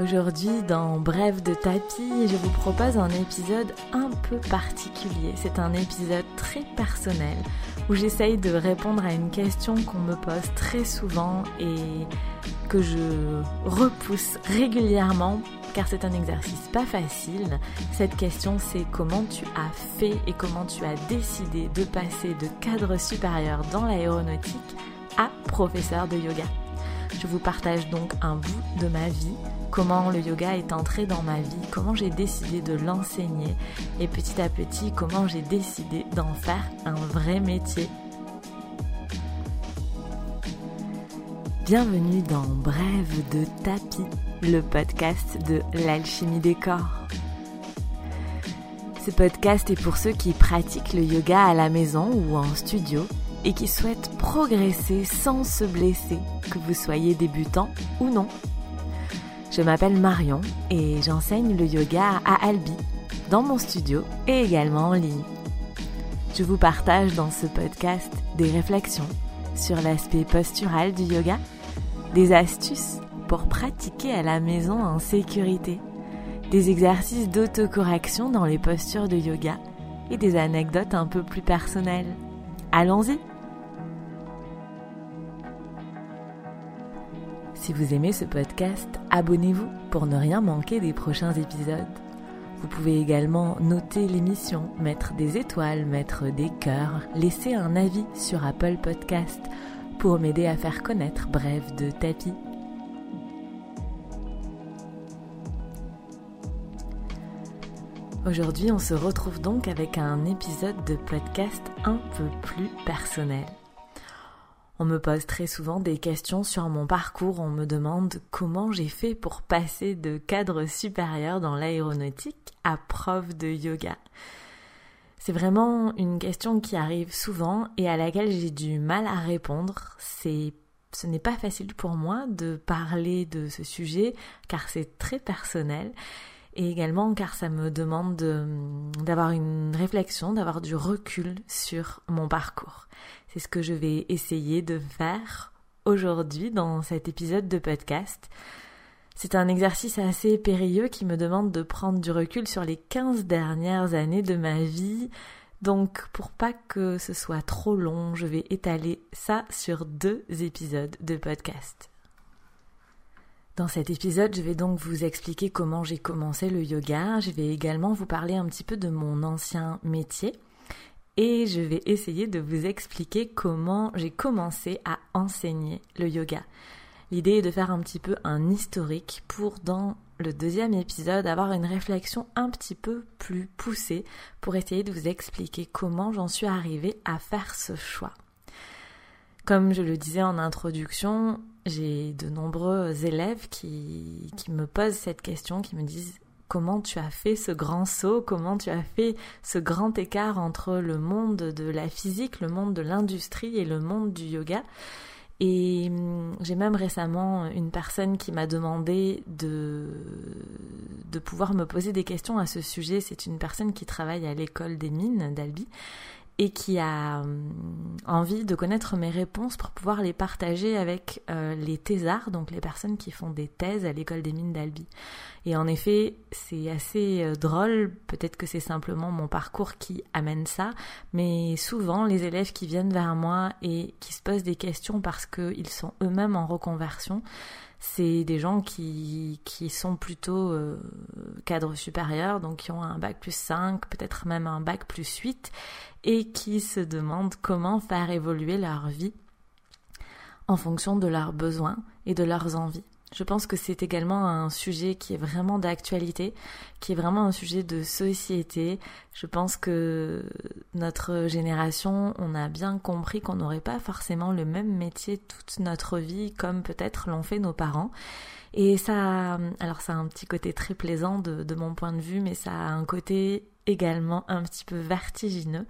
Aujourd'hui, dans Bref de tapis, je vous propose un épisode un peu particulier. C'est un épisode très personnel où j'essaye de répondre à une question qu'on me pose très souvent et que je repousse régulièrement car c'est un exercice pas facile. Cette question c'est comment tu as fait et comment tu as décidé de passer de cadre supérieur dans l'aéronautique à professeur de yoga. Je vous partage donc un bout de ma vie, comment le yoga est entré dans ma vie, comment j'ai décidé de l'enseigner et petit à petit comment j'ai décidé d'en faire un vrai métier. Bienvenue dans Brève de tapis, le podcast de l'alchimie des corps. Ce podcast est pour ceux qui pratiquent le yoga à la maison ou en studio et qui souhaitent progresser sans se blesser, que vous soyez débutant ou non. Je m'appelle Marion et j'enseigne le yoga à Albi, dans mon studio et également en ligne. Je vous partage dans ce podcast des réflexions sur l'aspect postural du yoga, des astuces pour pratiquer à la maison en sécurité, des exercices d'autocorrection dans les postures de yoga et des anecdotes un peu plus personnelles. Allons-y Si vous aimez ce podcast, abonnez-vous pour ne rien manquer des prochains épisodes. Vous pouvez également noter l'émission, mettre des étoiles, mettre des cœurs, laisser un avis sur Apple Podcast pour m'aider à faire connaître Bref de Tapis. Aujourd'hui, on se retrouve donc avec un épisode de podcast un peu plus personnel. On me pose très souvent des questions sur mon parcours, on me demande comment j'ai fait pour passer de cadre supérieur dans l'aéronautique à prof de yoga. C'est vraiment une question qui arrive souvent et à laquelle j'ai du mal à répondre. C'est ce n'est pas facile pour moi de parler de ce sujet car c'est très personnel et également car ça me demande d'avoir une réflexion, d'avoir du recul sur mon parcours. C'est ce que je vais essayer de faire aujourd'hui dans cet épisode de podcast. C'est un exercice assez périlleux qui me demande de prendre du recul sur les 15 dernières années de ma vie. Donc pour pas que ce soit trop long, je vais étaler ça sur deux épisodes de podcast. Dans cet épisode, je vais donc vous expliquer comment j'ai commencé le yoga. Je vais également vous parler un petit peu de mon ancien métier et je vais essayer de vous expliquer comment j'ai commencé à enseigner le yoga. L'idée est de faire un petit peu un historique pour dans le deuxième épisode avoir une réflexion un petit peu plus poussée pour essayer de vous expliquer comment j'en suis arrivée à faire ce choix. Comme je le disais en introduction, j'ai de nombreux élèves qui, qui me posent cette question, qui me disent comment tu as fait ce grand saut, comment tu as fait ce grand écart entre le monde de la physique, le monde de l'industrie et le monde du yoga. Et hum, j'ai même récemment une personne qui m'a demandé de, de pouvoir me poser des questions à ce sujet. C'est une personne qui travaille à l'école des mines d'Albi et qui a euh, envie de connaître mes réponses pour pouvoir les partager avec euh, les thésards, donc les personnes qui font des thèses à l'école des mines d'Albi. Et en effet, c'est assez euh, drôle, peut-être que c'est simplement mon parcours qui amène ça, mais souvent les élèves qui viennent vers moi et qui se posent des questions parce qu'ils sont eux-mêmes en reconversion, c'est des gens qui, qui sont plutôt euh, cadre supérieur, donc qui ont un bac plus 5, peut-être même un bac plus 8, et qui se demandent comment faire évoluer leur vie en fonction de leurs besoins et de leurs envies. Je pense que c'est également un sujet qui est vraiment d'actualité, qui est vraiment un sujet de société. Je pense que notre génération, on a bien compris qu'on n'aurait pas forcément le même métier toute notre vie comme peut-être l'ont fait nos parents. Et ça, alors ça a un petit côté très plaisant de, de mon point de vue, mais ça a un côté également un petit peu vertigineux.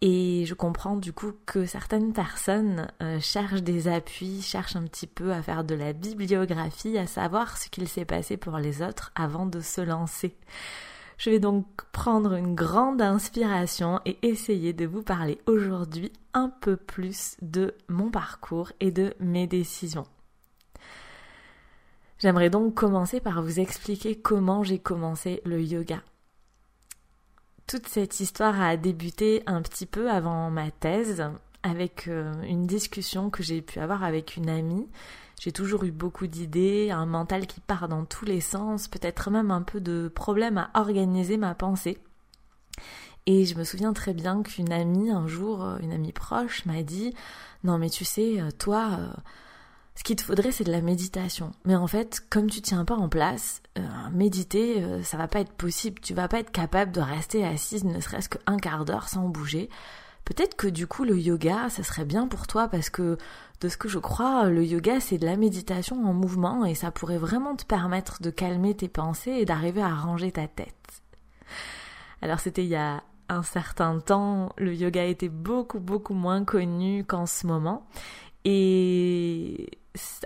Et je comprends du coup que certaines personnes euh, cherchent des appuis, cherchent un petit peu à faire de la bibliographie, à savoir ce qu'il s'est passé pour les autres avant de se lancer. Je vais donc prendre une grande inspiration et essayer de vous parler aujourd'hui un peu plus de mon parcours et de mes décisions. J'aimerais donc commencer par vous expliquer comment j'ai commencé le yoga. Toute cette histoire a débuté un petit peu avant ma thèse avec euh, une discussion que j'ai pu avoir avec une amie. J'ai toujours eu beaucoup d'idées, un mental qui part dans tous les sens, peut-être même un peu de problème à organiser ma pensée. Et je me souviens très bien qu'une amie, un jour, euh, une amie proche, m'a dit Non, mais tu sais, euh, toi, ce qu'il te faudrait, c'est de la méditation. Mais en fait, comme tu tiens pas en place, méditer, ça va pas être possible. Tu vas pas être capable de rester assise ne serait-ce qu'un quart d'heure sans bouger peut-être que du coup le yoga, ça serait bien pour toi parce que de ce que je crois, le yoga c'est de la méditation en mouvement et ça pourrait vraiment te permettre de calmer tes pensées et d'arriver à ranger ta tête. Alors c'était il y a un certain temps, le yoga était beaucoup beaucoup moins connu qu'en ce moment et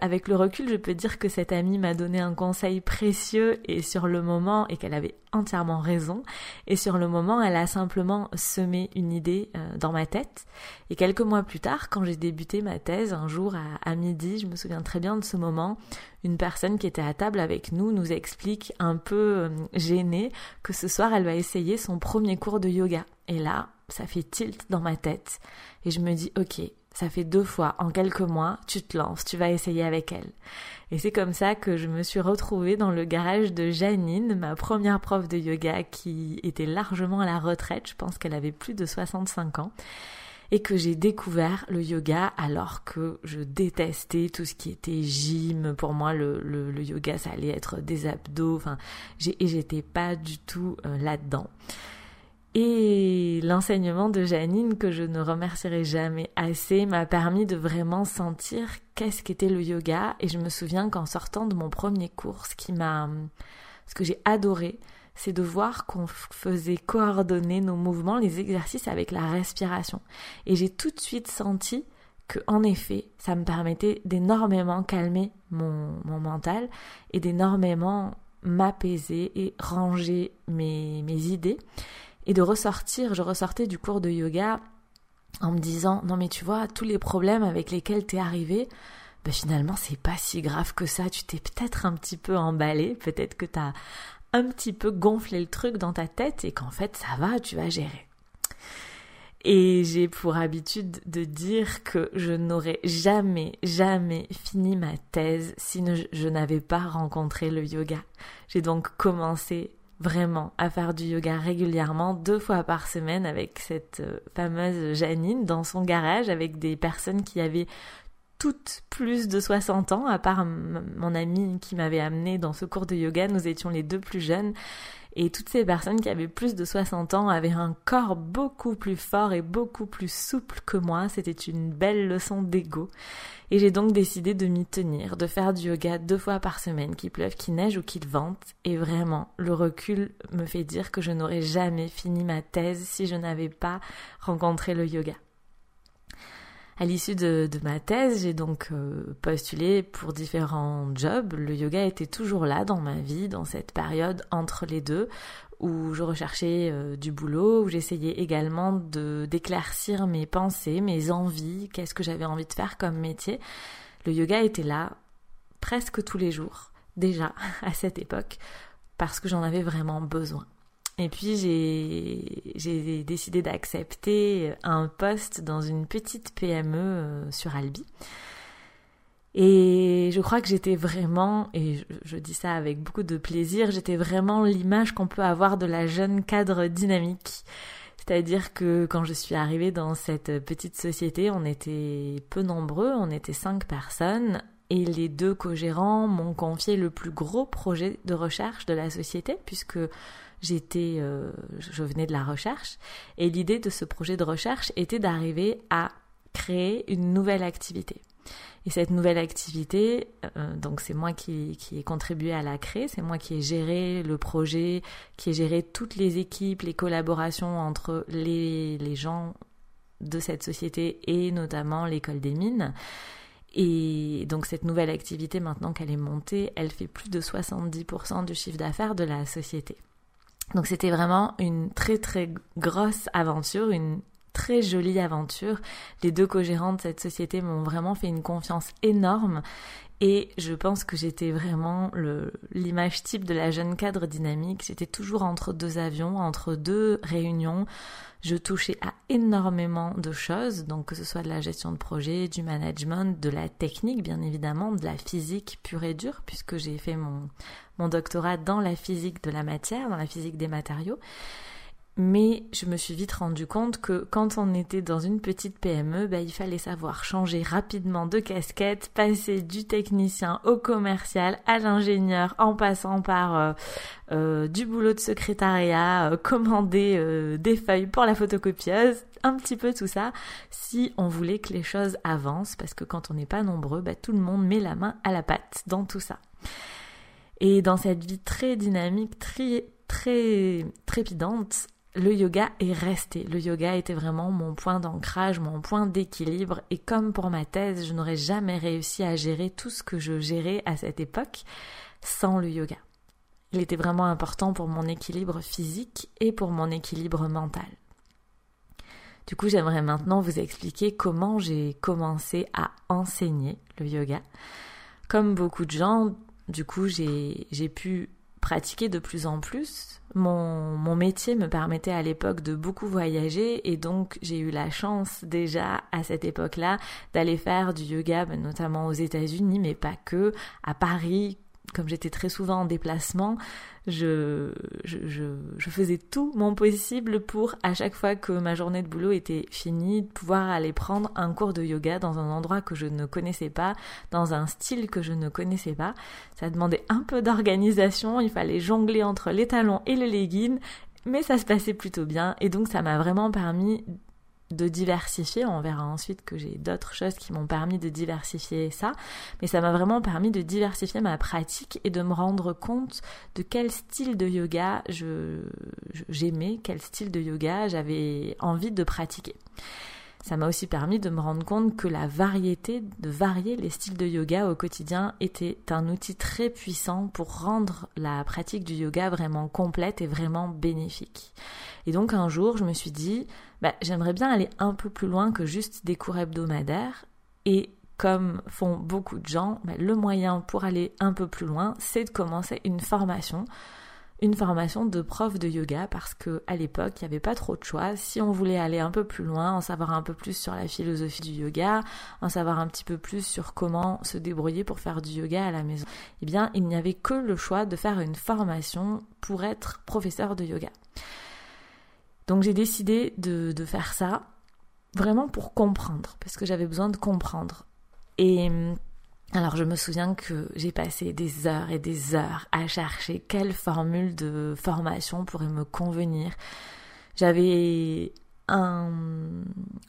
avec le recul, je peux dire que cette amie m'a donné un conseil précieux et sur le moment, et qu'elle avait entièrement raison, et sur le moment, elle a simplement semé une idée euh, dans ma tête. Et quelques mois plus tard, quand j'ai débuté ma thèse, un jour à, midi, je me souviens très bien de ce moment, une personne qui était à table avec nous nous explique un peu euh, gênée que ce soir, elle va essayer son premier cours de yoga. Et là, ça fait tilt dans ma tête. Et je me dis, ok, ça fait deux fois en quelques mois, tu te lances, tu vas essayer avec elle. Et c'est comme ça que je me suis retrouvée dans le garage de Janine, ma première prof de yoga qui était largement à la retraite, je pense qu'elle avait plus de 65 ans, et que j'ai découvert le yoga alors que je détestais tout ce qui était gym. Pour moi, le, yoga, ça allait être des abdos, enfin, et j'étais pas du tout euh, là-dedans. Et l'enseignement de Janine, que je ne remercierai jamais assez, m'a permis de vraiment sentir qu'est-ce qu'était le yoga. Et je me souviens qu'en sortant de mon premier cours, ce qui m'a, ce que j'ai adoré, c'est de voir qu'on faisait coordonner nos mouvements, les exercices avec la respiration. Et j'ai tout de suite senti que, en effet, ça me permettait d'énormément calmer mon, mental et d'énormément m'apaiser et ranger mes idées et de ressortir, je ressortais du cours de yoga en me disant non mais tu vois tous les problèmes avec lesquels t'es arrivé ben finalement c'est pas si grave que ça. Tu t'es peut-être un petit peu emballé peut-être que t'as un petit peu gonflé le truc dans ta tête et qu'en fait ça va tu vas gérer. Et j'ai pour habitude de dire que je n'aurais jamais, jamais fini ma thèse si je n'avais pas rencontré le yoga. J'ai donc commencé vraiment à faire du yoga régulièrement, deux fois par semaine avec cette euh, fameuse Janine dans son garage avec des personnes qui avaient toutes plus de 60 ans, à part mon amie qui m'avait amené dans ce cours de yoga, nous étions les deux plus jeunes. Et toutes ces personnes qui avaient plus de 60 ans avaient un corps beaucoup plus fort et beaucoup plus souple que moi. C'était une belle leçon d'ego. Et j'ai donc décidé de m'y tenir, de faire du yoga deux fois par semaine, qu'il pleuve, qu'il neige ou qu'il vente. Et vraiment, le recul me fait dire que je n'aurais jamais fini ma thèse si je n'avais pas rencontré le yoga. À l'issue de, ma thèse, j'ai donc euh, postulé pour différents jobs. Le yoga était toujours là dans ma vie, dans cette période entre les deux, où je recherchais euh, du boulot, où j'essayais également de d'éclaircir mes pensées, mes envies, qu'est-ce que j'avais envie de faire comme métier. Le yoga était là presque tous les jours, déjà à cette époque, parce que j'en avais vraiment besoin. Et puis j'ai décidé d'accepter un poste dans une petite PME euh, sur Albi. Et je crois que j'étais vraiment, et je, dis ça avec beaucoup de plaisir, j'étais vraiment l'image qu'on peut avoir de la jeune cadre dynamique. C'est-à-dire que quand je suis arrivée dans cette petite société, on était peu nombreux, on était cinq personnes, et les deux co-gérants m'ont confié le plus gros projet de recherche de la société, puisque j'étais, euh, je venais de la recherche, et l'idée de ce projet de recherche était d'arriver à créer une nouvelle activité. Et cette nouvelle activité, euh, donc c'est moi qui, qui ai contribué à la créer, c'est moi qui ai géré le projet, qui ai géré toutes les équipes, les collaborations entre les, les gens de cette société et notamment l'école des mines. Et donc cette nouvelle activité, maintenant qu'elle est montée, elle fait plus de 70% du chiffre d'affaires de la société. Donc c'était vraiment une très très grosse aventure, une très jolie aventure. Les deux co-gérants de cette société m'ont vraiment fait une confiance énorme Et je pense que j'étais vraiment l'image type de la jeune cadre dynamique. J'étais toujours entre deux avions, entre deux réunions. Je touchais à énormément de choses, donc que ce soit de la gestion de projet, du management, de la technique bien évidemment, de la physique pure et dure, puisque j'ai fait mon, mon doctorat dans la physique de la matière, dans la physique des matériaux. Mais je me suis vite rendu compte que quand on était dans une petite PME, bah, il fallait savoir changer rapidement de casquette, passer du technicien au commercial, à l'ingénieur, en passant par euh, euh, du boulot de secrétariat, euh, commander des feuilles pour la photocopieuse, un petit peu tout ça, si on voulait que les choses avancent, parce que quand on n'est pas nombreux, bah, tout le monde met la main à la pâte dans tout ça. Et dans cette vie très dynamique, très, très trépidante, le yoga est resté. Le yoga était vraiment mon point d'ancrage, mon point d'équilibre. Et comme pour ma thèse, je n'aurais jamais réussi à gérer tout ce que je gérais à cette époque sans le yoga. Il était vraiment important pour mon équilibre physique et pour mon équilibre mental. Du coup, j'aimerais maintenant vous expliquer comment j'ai commencé à enseigner le yoga. Comme beaucoup de gens, du coup, j'ai pu pratiquer de plus en plus. Mon, mon métier me permettait à l'époque de beaucoup voyager et donc j'ai eu la chance déjà à cette époque-là d'aller faire du yoga, ben, notamment aux États-Unis, mais pas que, à Paris, comme j'étais très souvent en déplacement, je, faisais tout mon possible pour, à chaque fois que ma journée de boulot était finie, pouvoir aller prendre un cours de yoga dans un endroit que je ne connaissais pas, dans un style que je ne connaissais pas. Ça demandait un peu d'organisation, il fallait jongler entre les talons et les leggings, mais ça se passait plutôt bien et donc ça m'a vraiment permis de diversifier. On verra ensuite que j'ai d'autres choses qui m'ont permis de diversifier ça. Mais ça m'a vraiment permis de diversifier ma pratique et de me rendre compte de quel style de yoga je, j'aimais, quel style de yoga j'avais envie de pratiquer. Ça m'a aussi permis de me rendre compte que la variété, de varier les styles de yoga au quotidien était un outil très puissant pour rendre la pratique du yoga vraiment complète et vraiment bénéfique. Et donc un jour, je me suis dit, bah, j'aimerais bien aller un peu plus loin que juste des cours hebdomadaires. Et comme font beaucoup de gens, bah, le moyen pour aller un peu plus loin, c'est de commencer une formation une formation de prof de yoga parce que à l'époque il n'y avait pas trop de choix. Si on voulait aller un peu plus loin, en savoir un peu plus sur la philosophie du yoga, en savoir un petit peu plus sur comment se débrouiller pour faire du yoga à la maison, eh bien il n'y avait que le choix de faire une formation pour être professeur de yoga. Donc j'ai décidé de, faire ça vraiment pour comprendre, parce que j'avais besoin de comprendre. Et alors je me souviens que j'ai passé des heures et des heures à chercher quelle formule de formation pourrait me convenir. J'avais un,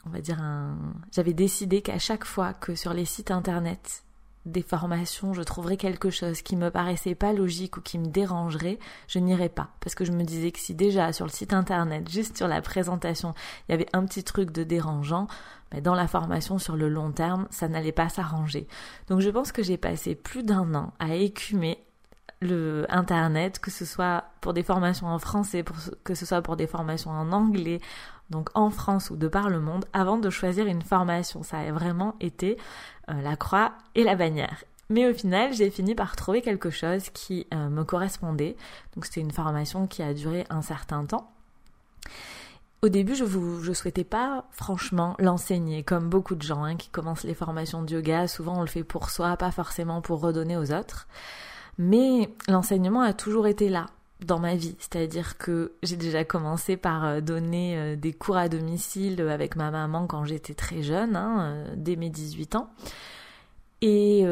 on va dire un, j'avais décidé qu'à chaque fois que sur les sites internet des formations, je trouverais quelque chose qui me paraissait pas logique ou qui me dérangerait, je n'irais pas. Parce que je me disais que si déjà sur le site internet, juste sur la présentation, il y avait un petit truc de dérangeant, mais dans la formation sur le long terme, ça n'allait pas s'arranger. Donc je pense que j'ai passé plus d'un an à écumer le internet, que ce soit pour des formations en français, que ce soit pour des formations en anglais, donc en France ou de par le monde, avant de choisir une formation. Ça a vraiment été la croix et la bannière. Mais au final, j'ai fini par trouver quelque chose qui euh, me correspondait. Donc c'était une formation qui a duré un certain temps. Au début, je ne souhaitais pas franchement l'enseigner, comme beaucoup de gens hein, qui commencent les formations de yoga. Souvent, on le fait pour soi, pas forcément pour redonner aux autres. Mais l'enseignement a toujours été là dans ma vie. C'est-à-dire que j'ai déjà commencé par euh, donner euh, des cours à domicile avec ma maman quand j'étais très jeune, hein, euh, dès mes 18 ans. Et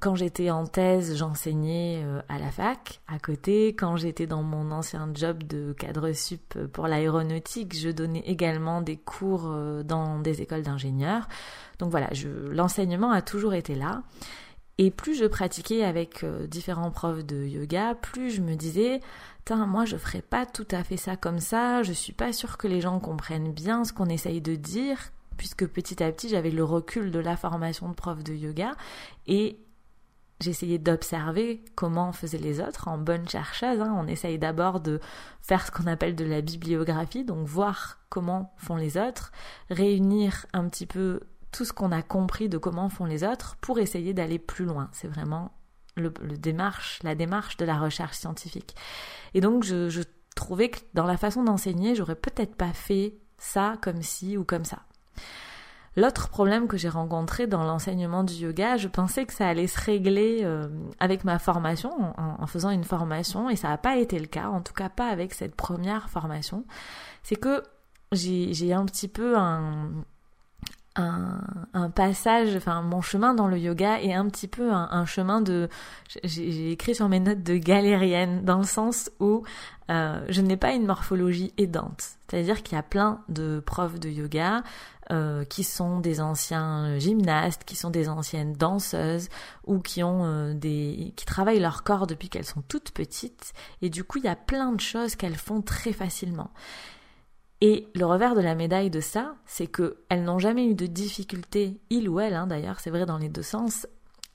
quand j'étais en thèse, j'enseignais à la fac à côté. Quand j'étais dans mon ancien job de cadre sup pour l'aéronautique, je donnais également des cours dans des écoles d'ingénieurs. Donc voilà, l'enseignement a toujours été là. Et plus je pratiquais avec euh, différents profs de yoga, plus je me disais, moi je ferais pas tout à fait ça comme ça, je suis pas sûre que les gens comprennent bien ce qu'on essaye de dire, puisque petit à petit j'avais le recul de la formation de prof de yoga et j'essayais d'observer comment faisaient les autres en bonne chercheuse. Hein. On essaye d'abord de faire ce qu'on appelle de la bibliographie, donc voir comment font les autres, réunir un petit peu tout ce qu'on a compris de comment font les autres pour essayer d'aller plus loin. C'est vraiment le, démarche, la démarche de la recherche scientifique. Et donc je, trouvais que dans la façon d'enseigner, j'aurais peut-être pas fait ça comme ci ou comme ça. L'autre problème que j'ai rencontré dans l'enseignement du yoga, je pensais que ça allait se régler euh, avec ma formation, en, faisant une formation, et ça n'a pas été le cas, en tout cas pas avec cette première formation. C'est que j'ai un petit peu un, un, passage, enfin mon chemin dans le yoga est un petit peu un, chemin de, j'ai écrit sur mes notes de galérienne, dans le sens où euh, je n'ai pas une morphologie aidante. C'est-à-dire qu'il y a plein de profs de yoga euh, qui sont des anciens gymnastes, qui sont des anciennes danseuses ou qui ont euh, des, qui travaillent leur corps depuis qu'elles sont toutes petites. Et du coup, il y a plein de choses qu'elles font très facilement. Et le revers de la médaille de ça, c'est qu'elles n'ont jamais eu de difficultés, il ou elle hein, d'ailleurs, c'est vrai dans les deux sens,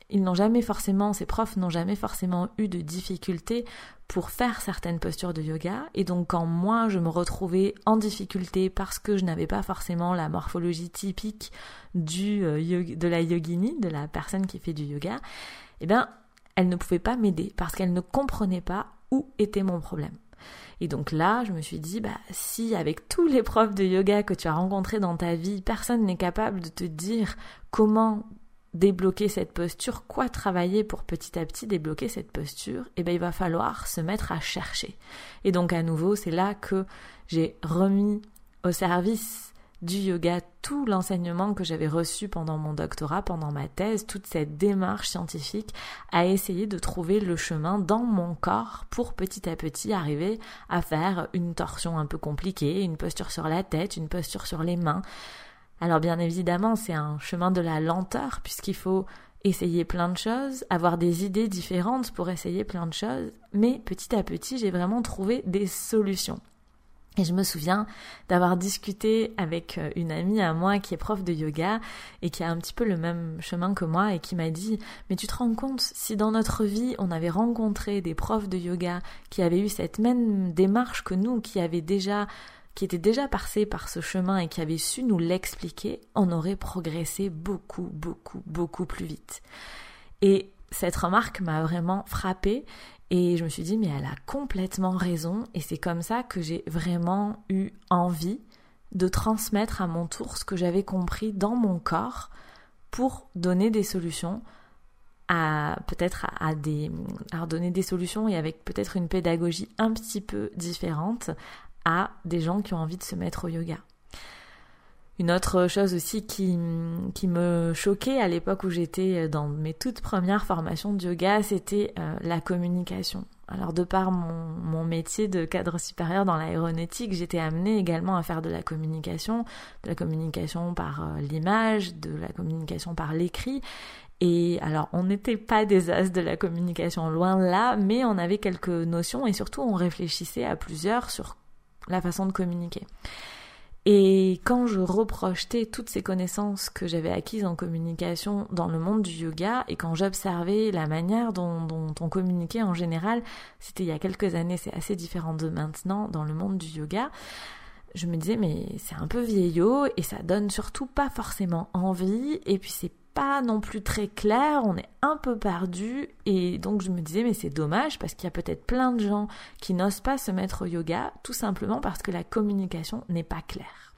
ils n'ont jamais forcément, ces profs n'ont jamais forcément eu de difficultés pour faire certaines postures de yoga. Et donc quand moi je me retrouvais en difficulté parce que je n'avais pas forcément la morphologie typique euh, de la yogini, de la personne qui fait du yoga, eh bien, elle ne pouvait pas m'aider parce qu'elle ne comprenait pas où était mon problème. Et donc là, je me suis dit, bah, si avec tous les profs de yoga que tu as rencontrés dans ta vie, personne n'est capable de te dire comment débloquer cette posture, quoi travailler pour petit à petit débloquer cette posture, eh ben il va falloir se mettre à chercher. Et donc à nouveau, c'est là que j'ai remis au service du yoga, tout l'enseignement que j'avais reçu pendant mon doctorat, pendant ma thèse, toute cette démarche scientifique à essayer de trouver le chemin dans mon corps pour petit à petit arriver à faire une torsion un peu compliquée, une posture sur la tête, une posture sur les mains. Alors bien évidemment, c'est un chemin de la lenteur puisqu'il faut essayer plein de choses, avoir des idées différentes pour essayer plein de choses, mais petit à petit, j'ai vraiment trouvé des solutions. Et je me souviens d'avoir discuté avec euh, une amie à moi qui est prof de yoga et qui a un petit peu le même chemin que moi et qui m'a dit mais tu te rends compte si dans notre vie on avait rencontré des profs de yoga qui avaient eu cette même démarche que nous, qui étaient déjà passés par ce chemin et qui avaient su nous l'expliquer, on aurait progressé beaucoup, beaucoup, beaucoup plus vite. Et cette remarque m'a vraiment frappée et je me suis dit, mais elle a complètement raison. Et c'est comme ça que j'ai vraiment eu envie de transmettre à mon tour ce que j'avais compris dans mon corps pour donner des solutions à peut-être à, des à donner des solutions et avec peut-être une pédagogie un petit peu différente à des gens qui ont envie de se mettre au yoga. Une autre chose aussi qui, me choquait à l'époque où j'étais dans mes toutes premières formations de yoga, c'était euh, la communication. Alors de par mon, mon métier de cadre supérieur dans l'aéronautique, j'étais amenée également à faire de la communication, de la communication par euh, l'image, de la communication par l'écrit. Et alors on n'était pas des as de la communication, loin de là, mais on avait quelques notions et surtout on réfléchissait à plusieurs sur la façon de communiquer. Et quand je reprojetais toutes ces connaissances que j'avais acquises en communication dans le monde du yoga et quand j'observais la manière dont, on communiquait en général, c'était il y a quelques années, c'est assez différent de maintenant dans le monde du yoga, je me disais mais c'est un peu vieillot et ça donne surtout pas forcément envie. Et puis c'est non plus très clair, on est un peu perdu et donc je me disais mais c'est dommage parce qu'il y a peut-être plein de gens qui n'osent pas se mettre au yoga tout simplement parce que la communication n'est pas claire.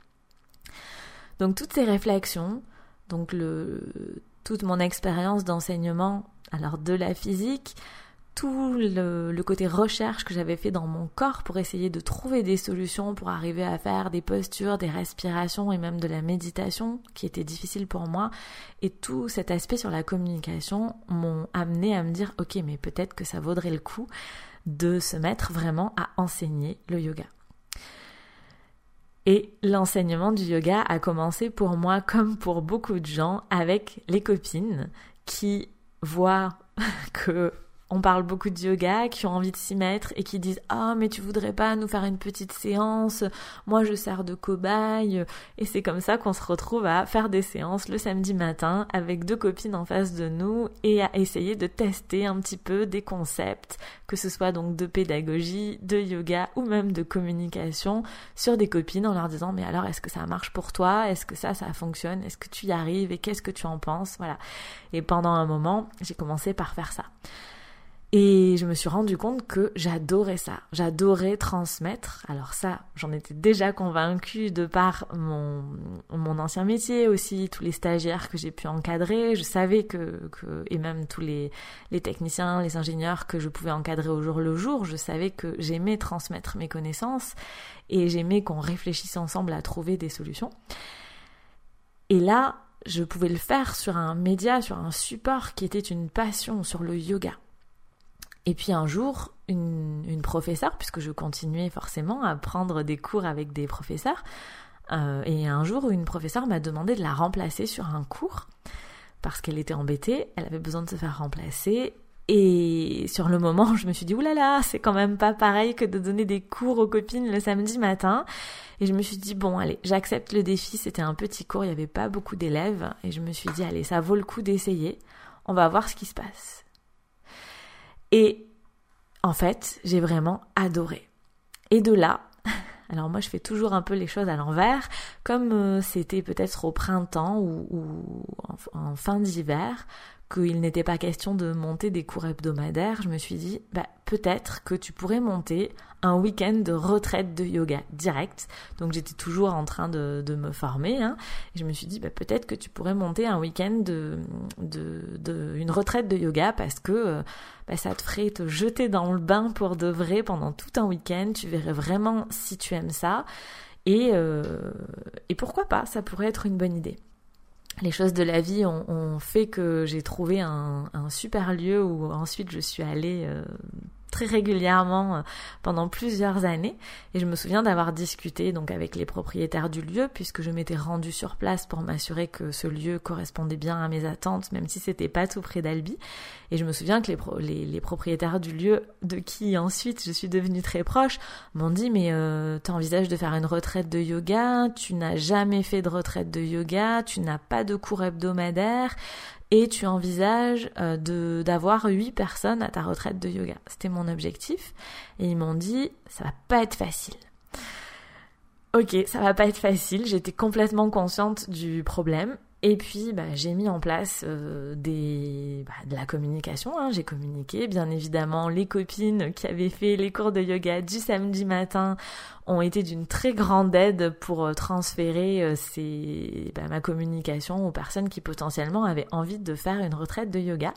Donc toutes ces réflexions, donc le, toute mon expérience d'enseignement alors de la physique, tout le, côté recherche que j'avais fait dans mon corps pour essayer de trouver des solutions pour arriver à faire des postures, des respirations et même de la méditation qui était difficile pour moi. Et tout cet aspect sur la communication m'ont amené à me dire ok mais peut-être que ça vaudrait le coup de se mettre vraiment à enseigner le yoga. Et l'enseignement du yoga a commencé pour moi comme pour beaucoup de gens avec les copines qui voient que on parle beaucoup de yoga, qui ont envie de s'y mettre et qui disent ah mais tu voudrais pas nous faire une petite séance? Moi je sers de cobaye et c'est comme ça qu'on se retrouve à faire des séances le samedi matin avec deux copines en face de nous et à essayer de tester un petit peu des concepts, que ce soit donc de pédagogie, de yoga ou même de communication sur des copines en leur disant mais alors est-ce que ça marche pour toi? Est-ce que ça ça fonctionne? Est-ce que tu y arrives? Et qu'est-ce que tu en penses? Voilà. Et pendant un moment, j'ai commencé par faire ça. Et je me suis rendu compte que j'adorais ça. J'adorais transmettre. Alors ça, j'en étais déjà convaincue de par mon, mon ancien métier aussi, tous les stagiaires que j'ai pu encadrer. Je savais que, que et même tous les, les techniciens, les ingénieurs que je pouvais encadrer au jour le jour, je savais que j'aimais transmettre mes connaissances et j'aimais qu'on réfléchisse ensemble à trouver des solutions. Et là, je pouvais le faire sur un média, sur un support qui était une passion, sur le yoga. Et puis un jour, une, une professeure, puisque je continuais forcément à prendre des cours avec des professeurs, euh, et un jour, une professeure m'a demandé de la remplacer sur un cours, parce qu'elle était embêtée, elle avait besoin de se faire remplacer, et sur le moment, je me suis dit, oulala, c'est quand même pas pareil que de donner des cours aux copines le samedi matin. Et je me suis dit, bon, allez, j'accepte le défi. C'était un petit cours, il n'y avait pas beaucoup d'élèves. Et je me suis dit, allez, ça vaut le coup d'essayer. On va voir ce qui se passe. Et en fait, j'ai vraiment adoré. Et de là, alors moi je fais toujours un peu les choses à l'envers, comme euh, c'était peut-être au printemps ou, en, fin d'hiver, qu'il n'était pas question de monter des cours hebdomadaires, je me suis dit, bah, peut-être que tu pourrais monter un week-end de retraite de yoga direct. Donc j'étais toujours en train de, me former. Hein, et je me suis dit, bah, peut-être que tu pourrais monter un week-end de, une retraite de yoga parce que euh, bah, ça te ferait te jeter dans le bain pour de vrai pendant tout un week-end. Tu verrais vraiment si tu aimes ça. Et, euh, et pourquoi pas, ça pourrait être une bonne idée les choses de la vie ont, fait que j'ai trouvé un, super lieu où ensuite je suis allée euh, très régulièrement euh, pendant plusieurs années. Et je me souviens d'avoir discuté donc avec les propriétaires du lieu puisque je m'étais rendue sur place pour m'assurer que ce lieu correspondait bien à mes attentes même si c'était pas tout près d'Albi. Et je me souviens que les, les, propriétaires du lieu de qui ensuite je suis devenue très proche m'ont dit mais euh, tu envisages de faire une retraite de yoga? Tu n'as jamais fait de retraite de yoga? Tu n'as pas de cours hebdomadaires? Et tu envisages euh, de d'avoir huit personnes à ta retraite de yoga. C'était mon objectif et ils m'ont dit ça va pas être facile. Ok, ça va pas être facile. J'étais complètement consciente du problème et puis, bah, j'ai mis en place euh, des, bah, de la communication. Hein. J'ai communiqué, bien évidemment. Les copines qui avaient fait les cours de yoga du samedi matin ont été d'une très grande aide pour euh, transférer euh, bah, ma communication aux personnes qui potentiellement avaient envie de faire une retraite de yoga.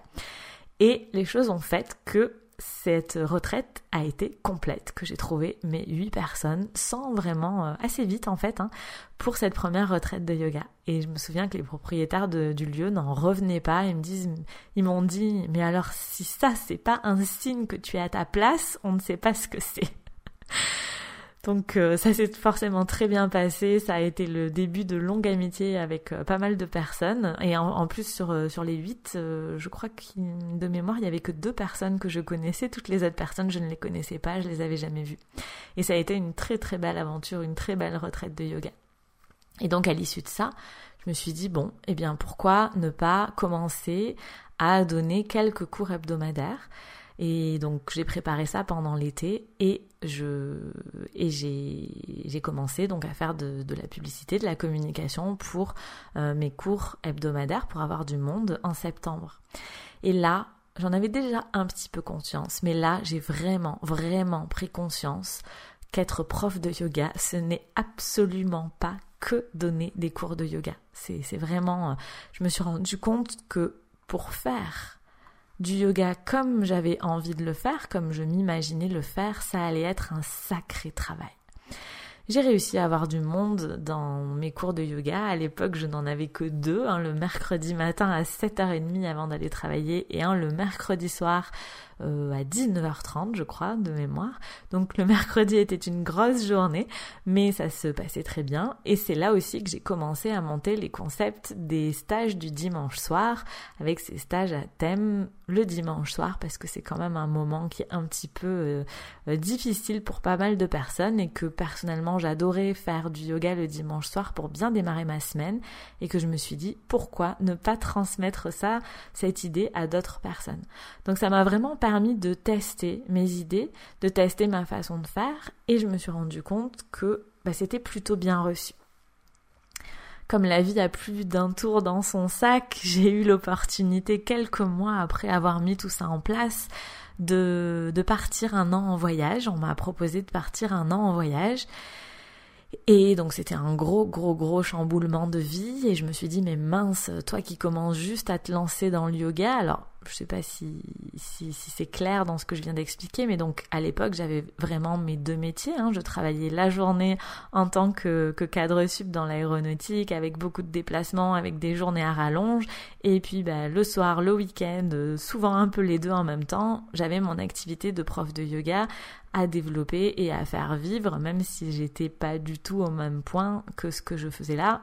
Et les choses ont fait que cette retraite a été complète, que j'ai trouvé mes huit personnes sans vraiment, euh, assez vite en fait, hein, pour cette première retraite de yoga. Et je me souviens que les propriétaires du lieu n'en revenaient pas, ils me disent, ils m'ont dit, mais alors si ça c'est pas un signe que tu es à ta place, on ne sait pas ce que c'est. Donc euh, ça s'est forcément très bien passé, ça a été le début de longue amitié avec euh, pas mal de personnes et en, plus sur euh, sur les huit, je crois que de mémoire il y avait que deux personnes que je connaissais, toutes les autres personnes je ne les connaissais pas, je les avais jamais vues. Et ça a été une très très belle aventure, une très belle retraite de yoga. Et donc à l'issue de ça, je me suis dit bon, eh bien pourquoi ne pas commencer à donner quelques cours hebdomadaires et donc j'ai préparé ça pendant l'été et je et j'ai commencé donc à faire de, la publicité, de la communication pour euh, mes cours hebdomadaires pour avoir du monde en septembre. Et là, j'en avais déjà un petit peu conscience, mais là j'ai vraiment vraiment pris conscience qu'être prof de yoga, ce n'est absolument pas que donner des cours de yoga. C'est c'est vraiment, euh, je me suis rendu compte que pour faire du yoga comme j'avais envie de le faire, comme je m'imaginais le faire, ça allait être un sacré travail. J'ai réussi à avoir du monde dans mes cours de yoga. À l'époque, je n'en avais que deux, un le mercredi matin à 7h30 avant d'aller travailler et un le mercredi soir euh, à 19h30, je crois, de mémoire. Donc le mercredi était une grosse journée, mais ça se passait très bien. Et c'est là aussi que j'ai commencé à monter les concepts des stages du dimanche soir, avec ces stages à thème le dimanche soir parce que c'est quand même un moment qui est un petit peu euh, euh, difficile pour pas mal de personnes et que personnellement j'adorais faire du yoga le dimanche soir pour bien démarrer ma semaine et que je me suis dit pourquoi ne pas transmettre ça, cette idée à d'autres personnes. Donc ça m'a vraiment permis de tester mes idées, de tester ma façon de faire et je me suis rendu compte que bah, c'était plutôt bien reçu comme la vie a plus d'un tour dans son sac, j'ai eu l'opportunité quelques mois après avoir mis tout ça en place de, de partir un an en voyage. On m'a proposé de partir un an en voyage. Et donc c'était un gros, gros, gros chamboulement de vie. Et je me suis dit, mais mince, toi qui commences juste à te lancer dans le yoga, alors je sais pas si, si, c'est clair dans ce que je viens d'expliquer, mais donc à l'époque j'avais vraiment mes deux métiers. Hein. Je travaillais la journée en tant que, que cadre sup dans l'aéronautique, avec beaucoup de déplacements, avec des journées à rallonge, et puis bah, le soir, le week-end, souvent un peu les deux en même temps, j'avais mon activité de prof de yoga à développer et à faire vivre, même si j'étais pas du tout au même point que ce que je faisais là,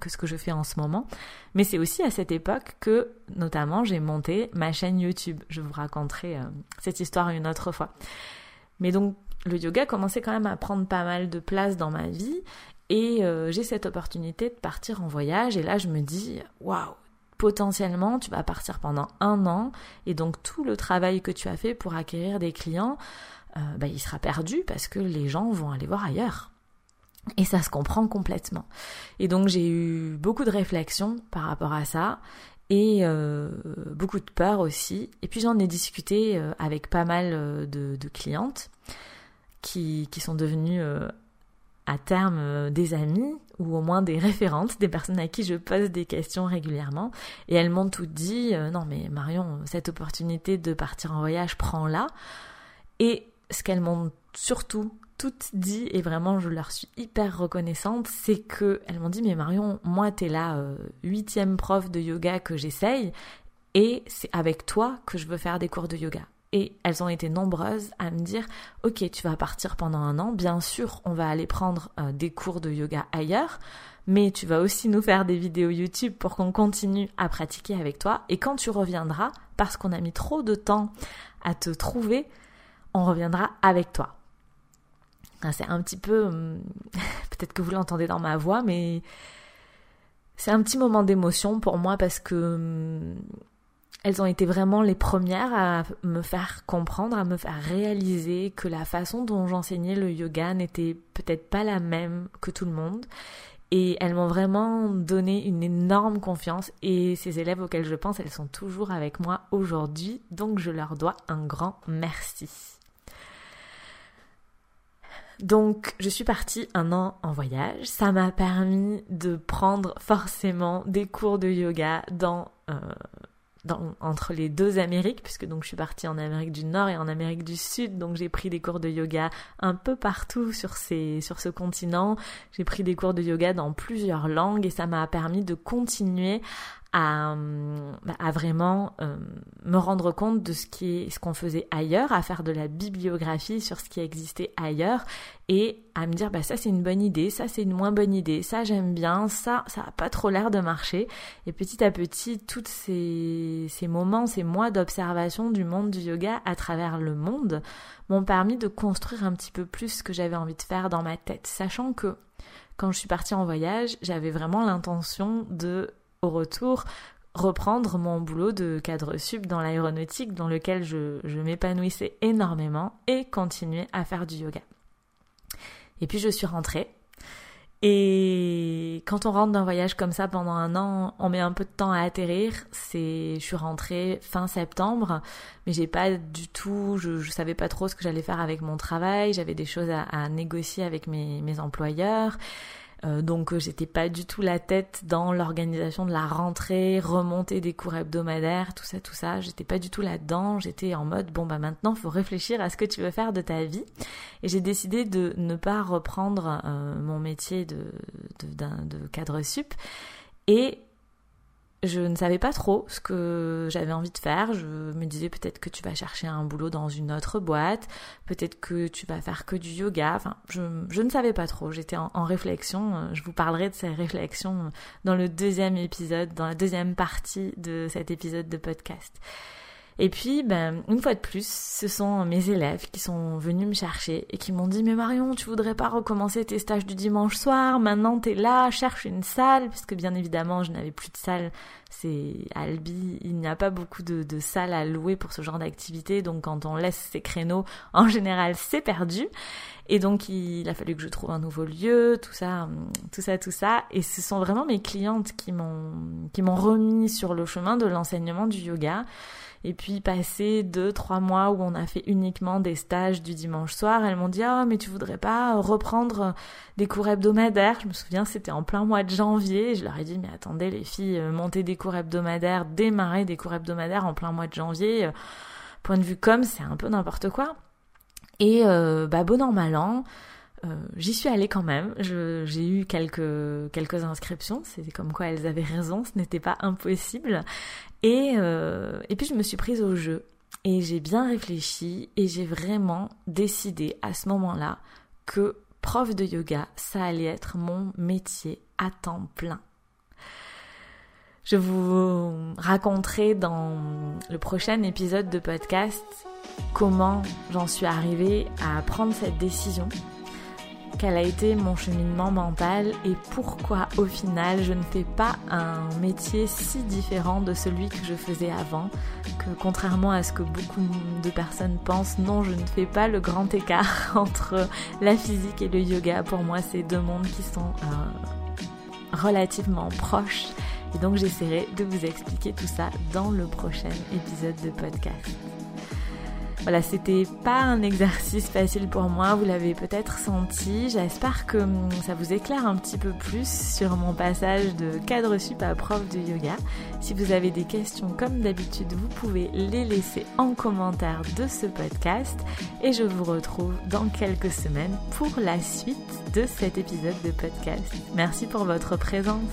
que ce que je fais en ce moment. Mais c'est aussi à cette époque que, notamment, j'ai monté ma chaîne YouTube. Je vous raconterai euh, cette histoire une autre fois. Mais donc, le yoga commençait quand même à prendre pas mal de place dans ma vie et euh, j'ai cette opportunité de partir en voyage et là je me dis waouh potentiellement tu vas partir pendant un an et donc tout le travail que tu as fait pour acquérir des clients euh, bah, il sera perdu parce que les gens vont aller voir ailleurs et ça se comprend complètement. Et donc j'ai eu beaucoup de réflexions par rapport à ça et euh, beaucoup de peur aussi. Et puis j'en ai discuté euh, avec pas mal de, clientes qui, qui, sont devenues à terme des amies ou au moins des référentes, des personnes à qui je pose des questions régulièrement. Et elles m'ont toutes dit, non mais Marion, cette opportunité de partir en voyage, prends-la. Ce qu'elles m'ont surtout toutes dit, et vraiment je leur suis hyper reconnaissante, c'est que elles m'ont dit mais Marion, moi t'es la euh, huitième prof de yoga que j'essaye, et c'est avec toi que je veux faire des cours de yoga. Et elles ont été nombreuses à me dire, ok, tu vas partir pendant un an, bien sûr, on va aller prendre euh, des cours de yoga ailleurs, mais tu vas aussi nous faire des vidéos YouTube pour qu'on continue à pratiquer avec toi. Et quand tu reviendras, parce qu'on a mis trop de temps à te trouver, on reviendra avec toi. C'est un petit peu, hum, peut-être que vous l'entendez dans ma voix, mais c'est un petit moment d'émotion pour moi parce que hum, elles ont été vraiment les premières à me faire comprendre, à me faire réaliser que la façon dont j'enseignais le yoga n'était peut-être pas la même que tout le monde. Et elles m'ont vraiment donné une énorme confiance et ces élèves auxquels je pense, elles sont toujours avec moi aujourd'hui. Donc je leur dois un grand merci. Donc je suis partie un an en voyage. Ça m'a permis de prendre forcément des cours de yoga dans, euh, dans, entre les deux Amériques, puisque donc je suis partie en Amérique du Nord et en Amérique du Sud. Donc j'ai pris des cours de yoga un peu partout sur, ces, sur ce continent. J'ai pris des cours de yoga dans plusieurs langues et ça m'a permis de continuer à, à vraiment euh, me rendre compte de ce qui ce qu'on faisait ailleurs, à faire de la bibliographie sur ce qui existait ailleurs et à me dire bah ça c'est une bonne idée, ça c'est une moins bonne idée, ça j'aime bien, ça ça a pas trop l'air de marcher. Et petit à petit tous ces, ces moments, ces mois d'observation du monde du yoga à travers le monde m'ont permis de construire un petit peu plus ce que j'avais envie de faire dans ma tête, sachant que quand je suis partie en voyage, j'avais vraiment l'intention de au retour reprendre mon boulot de cadre sup dans l'aéronautique dans lequel je, m'épanouissais énormément et continuer à faire du yoga. Et puis je suis rentrée. Et quand on rentre d'un voyage comme ça pendant un an, on met un peu de temps à atterrir. C'est, je suis rentrée fin septembre, mais j'ai pas du tout, je, je savais pas trop ce que j'allais faire avec mon travail. J'avais des choses à, négocier avec mes, mes employeurs. Euh, donc euh, j'étais pas du tout la tête dans l'organisation de la rentrée, remonter des cours hebdomadaires, tout ça, tout ça. J'étais pas du tout là-dedans. J'étais en mode bon bah maintenant faut réfléchir à ce que tu veux faire de ta vie. Et j'ai décidé de ne pas reprendre euh, mon métier de, de, de cadre sup et je ne savais pas trop ce que j'avais envie de faire. Je me disais peut-être que tu vas chercher un boulot dans une autre boîte, peut-être que tu vas faire que du yoga. Enfin, je, ne savais pas trop. J'étais en, en, réflexion. Je vous parlerai de ces réflexions dans le deuxième épisode, dans la deuxième partie de cet épisode de podcast. Et puis, ben, une fois de plus, ce sont mes élèves qui sont venus me chercher et qui m'ont dit Mais Marion, tu voudrais pas recommencer tes stages du dimanche soir? Maintenant, t'es là, cherche une salle, puisque bien évidemment, je n'avais plus de salle. C'est Albi, il n'y a pas beaucoup de, salles à louer pour ce genre d'activité, donc quand on laisse ces créneaux, en général, c'est perdu. Et donc, il a fallu que je trouve un nouveau lieu, tout ça, tout ça, tout ça. Et ce sont vraiment mes clientes qui m'ont, qui m'ont remis sur le chemin de l'enseignement du yoga. Et puis passé deux, trois mois où on a fait uniquement des stages du dimanche soir, elles m'ont dit ah mais tu voudrais pas reprendre des cours hebdomadaires? Je me souviens c'était en plein mois de janvier. je leur ai dit mais attendez les filles, euh, monter des cours hebdomadaires, démarrer des cours hebdomadaires en plein mois de janvier, euh, point de vue comme c'est un peu n'importe quoi. Et euh, bah bon an euh, j'y suis allée quand même. J'ai eu quelques quelques inscriptions. C'était comme quoi elles avaient raison. Ce n'était pas impossible. Et euh, et puis je me suis prise au jeu. Et j'ai bien réfléchi. Et j'ai vraiment décidé à ce moment-là que prof de yoga, ça allait être mon métier à temps plein. Je vous raconterai dans le prochain épisode de podcast comment j'en suis arrivée à prendre cette décision quel a été mon cheminement mental et pourquoi au final je ne fais pas un métier si différent de celui que je faisais avant, que contrairement à ce que beaucoup de personnes pensent, non, je ne fais pas le grand écart entre la physique et le yoga. Pour moi, c'est deux mondes qui sont euh, relativement proches. Et donc j'essaierai de vous expliquer tout ça dans le prochain épisode de podcast. Voilà, c'était pas un exercice facile pour moi, vous l'avez peut-être senti. J'espère que hum, ça vous éclaire un petit peu plus sur mon passage de cadre sup à prof de yoga. Si vous avez des questions comme d'habitude, vous pouvez les laisser en commentaire de ce podcast et je vous retrouve dans quelques semaines pour la suite de cet épisode de podcast. Merci pour votre présence.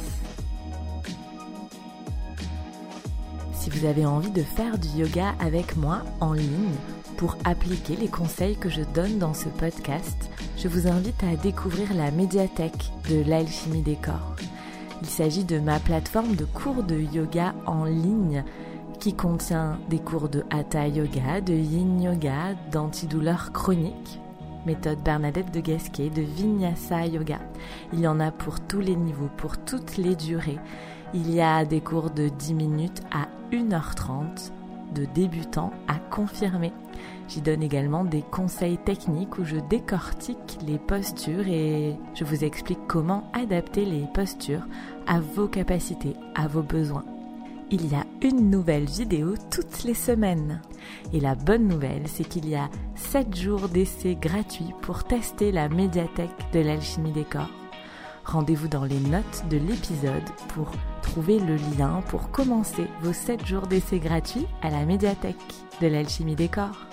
Si vous avez envie de faire du yoga avec moi en ligne, pour appliquer les conseils que je donne dans ce podcast, je vous invite à découvrir la médiathèque de l'alchimie des corps. Il s'agit de ma plateforme de cours de yoga en ligne qui contient des cours de hatha yoga, de yin yoga, d'antidouleur chronique, méthode Bernadette de Gasquet, de vinyasa yoga. Il y en a pour tous les niveaux, pour toutes les durées. Il y a des cours de 10 minutes à 1h30, de débutants à confirmés. J'y donne également des conseils techniques où je décortique les postures et je vous explique comment adapter les postures à vos capacités, à vos besoins. Il y a une nouvelle vidéo toutes les semaines. Et la bonne nouvelle, c'est qu'il y a 7 jours d'essai gratuits pour tester la médiathèque de l'alchimie des corps. Rendez-vous dans les notes de l'épisode pour trouver le lien pour commencer vos 7 jours d'essai gratuits à la médiathèque de l'alchimie des corps.